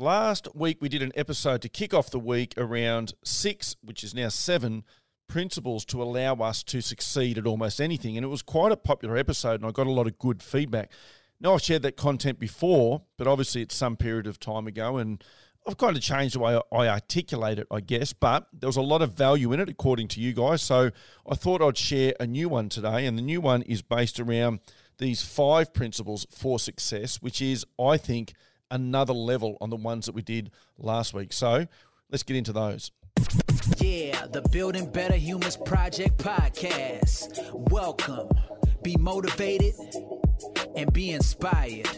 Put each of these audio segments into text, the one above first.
Last week, we did an episode to kick off the week around six, which is now seven, principles to allow us to succeed at almost anything. And it was quite a popular episode, and I got a lot of good feedback. Now, I've shared that content before, but obviously it's some period of time ago, and I've kind of changed the way I articulate it, I guess. But there was a lot of value in it, according to you guys. So I thought I'd share a new one today, and the new one is based around these five principles for success, which is, I think, another level on the ones that we did last week. So let's get into those. Yeah, the Building Better Humans Project podcast. Welcome. Be motivated and be inspired.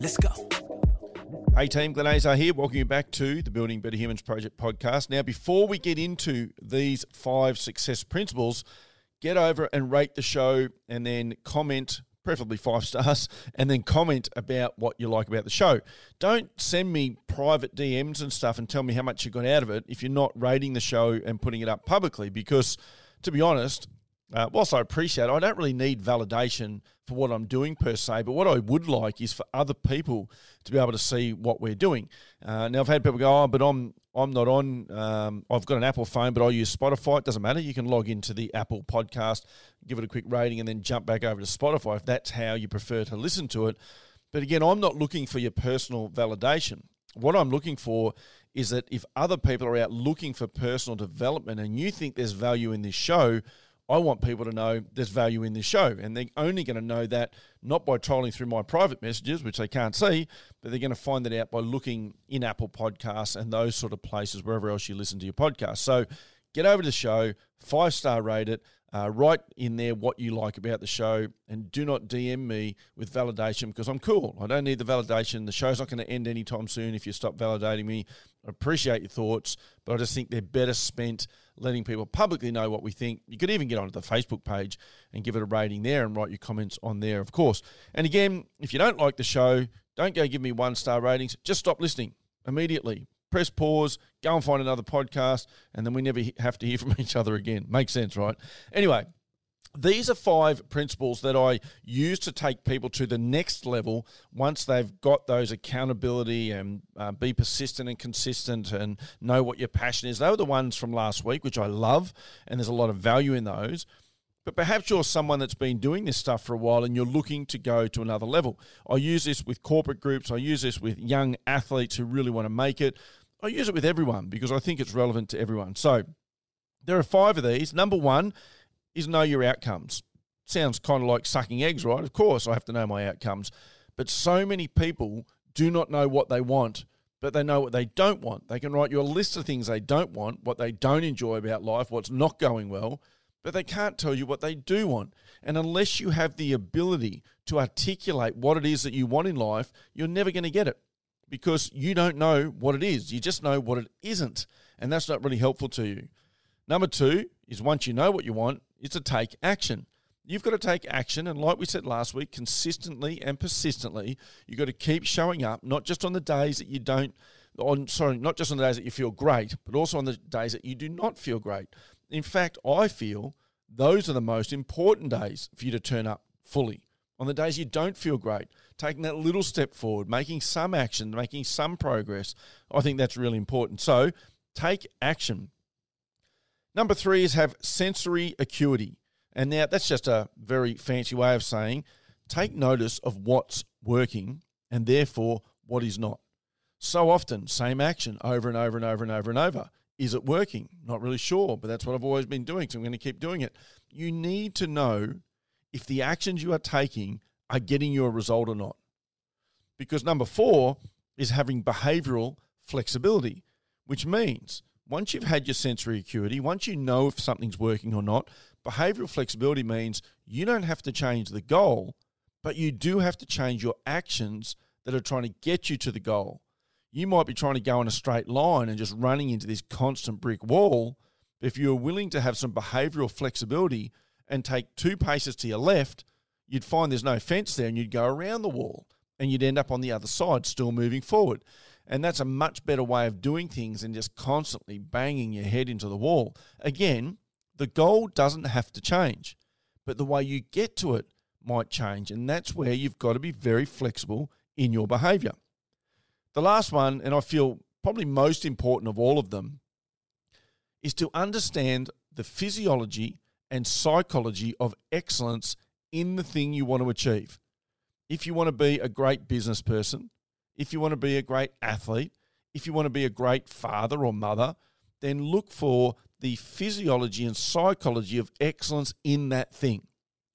Let's go. Hey team, Glenn Azar here. Welcome you back to the Building Better Humans Project podcast. Now, before we get into these five success principles, get over and rate the show and then comment preferably five stars, and then comment about what you like about the show. Don't send me private DMs and stuff and tell me how much you got out of it if you're not rating the show and putting it up publicly, because to be honest, uh, whilst I appreciate it, I don't really need validation for what I'm doing per se, but what I would like is for other people to be able to see what we're doing. Uh, now, I've had people go, oh, but I'm I'm not on. Um, I've got an Apple phone, but I use Spotify. It doesn't matter. You can log into the Apple podcast, give it a quick rating, and then jump back over to Spotify if that's how you prefer to listen to it. But again, I'm not looking for your personal validation. What I'm looking for is that if other people are out looking for personal development and you think there's value in this show, I want people to know there's value in this show. And they're only going to know that not by trolling through my private messages, which they can't see, but they're going to find that out by looking in Apple Podcasts and those sort of places, wherever else you listen to your podcast. So get over to the show, five star rate it, uh, write in there what you like about the show, and do not DM me with validation because I'm cool. I don't need the validation. The show's not going to end anytime soon if you stop validating me. Appreciate your thoughts, but I just think they're better spent letting people publicly know what we think. You could even get onto the Facebook page and give it a rating there and write your comments on there, of course. And again, if you don't like the show, don't go give me one star ratings. Just stop listening immediately. Press pause, go and find another podcast, and then we never have to hear from each other again. Makes sense, right? Anyway, these are five principles that I use to take people to the next level once they've got those accountability and uh, be persistent and consistent and know what your passion is. They were the ones from last week, which I love, and there's a lot of value in those. But perhaps you're someone that's been doing this stuff for a while and you're looking to go to another level. I use this with corporate groups, I use this with young athletes who really want to make it. I use it with everyone because I think it's relevant to everyone. So there are five of these. Number one is know your outcomes. Sounds kind of like sucking eggs, right? Of course, I have to know my outcomes. But so many people do not know what they want, but they know what they don't want. They can write you a list of things they don't want, what they don't enjoy about life, what's not going well, but they can't tell you what they do want. And unless you have the ability to articulate what it is that you want in life, you're never going to get it because you don't know what it is. You just know what it isn't. And that's not really helpful to you. Number two is once you know what you want, is to take action. You've got to take action, and like we said last week, consistently and persistently, you've got to keep showing up, not just on the days that you don't, on sorry, not just on the days that you feel great, but also on the days that you do not feel great. In fact, I feel those are the most important days for you to turn up fully. On the days you don't feel great, taking that little step forward, making some action, making some progress, I think that's really important. So take action. Number three is have sensory acuity. And now that's just a very fancy way of saying take notice of what's working and therefore what is not. So often, same action over and over and over and over and over. Is it working? Not really sure, but that's what I've always been doing, so I'm going to keep doing it. You need to know if the actions you are taking are getting you a result or not. Because number four is having behavioral flexibility, which means once you've had your sensory acuity, once you know if something's working or not, behavioral flexibility means you don't have to change the goal, but you do have to change your actions that are trying to get you to the goal. You might be trying to go in a straight line and just running into this constant brick wall. If you're willing to have some behavioral flexibility and take two paces to your left, you'd find there's no fence there and you'd go around the wall and you'd end up on the other side, still moving forward. And that's a much better way of doing things than just constantly banging your head into the wall. Again, the goal doesn't have to change, but the way you get to it might change. And that's where you've got to be very flexible in your behavior. The last one, and I feel probably most important of all of them, is to understand the physiology and psychology of excellence in the thing you want to achieve. If you want to be a great business person, if you want to be a great athlete, if you want to be a great father or mother, then look for the physiology and psychology of excellence in that thing.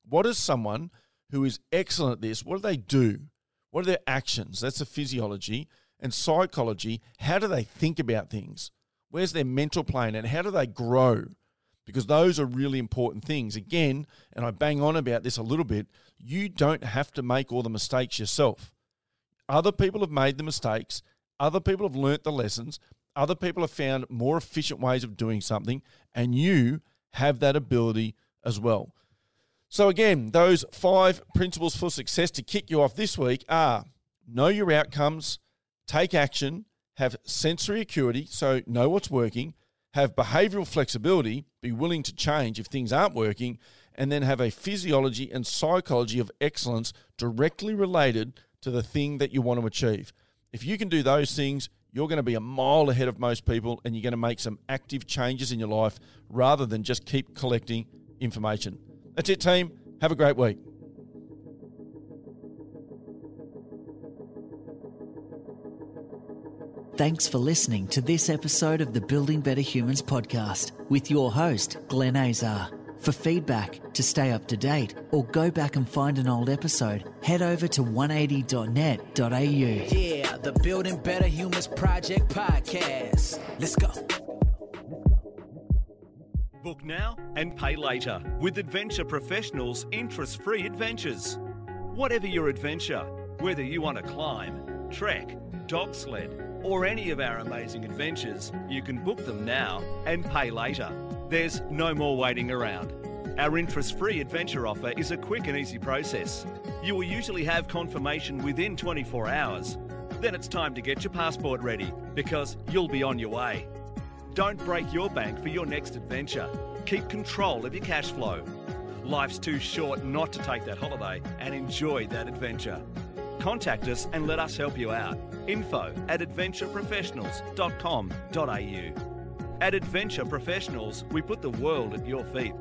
What is someone who is excellent at this? What do they do? What are their actions? That's the physiology. And psychology, how do they think about things? Where's their mental plane and how do they grow? Because those are really important things. Again, and I bang on about this a little bit, you don't have to make all the mistakes yourself. Other people have made the mistakes, other people have learnt the lessons, other people have found more efficient ways of doing something, and you have that ability as well. So, again, those five principles for success to kick you off this week are know your outcomes, take action, have sensory acuity, so know what's working, have behavioral flexibility, be willing to change if things aren't working, and then have a physiology and psychology of excellence directly related to the thing that you want to achieve. If you can do those things, you're going to be a mile ahead of most people and you're going to make some active changes in your life rather than just keep collecting information. That's it, team. Have a great week. Thanks for listening to this episode of the Building Better Humans podcast with your host, Glenn Azar. For feedback, to stay up to date, or go back and find an old episode, head over to 180.net.au. Yeah, the Building Better Humans Project podcast. Let's go. Book now and pay later with Adventure Professionals interest free adventures. Whatever your adventure, whether you want to climb, trek, dog sled, or any of our amazing adventures, you can book them now and pay later. There's no more waiting around. Our interest free adventure offer is a quick and easy process. You will usually have confirmation within 24 hours. Then it's time to get your passport ready because you'll be on your way. Don't break your bank for your next adventure. Keep control of your cash flow. Life's too short not to take that holiday and enjoy that adventure. Contact us and let us help you out. Info at adventureprofessionals.com.au. At Adventure Professionals, we put the world at your feet.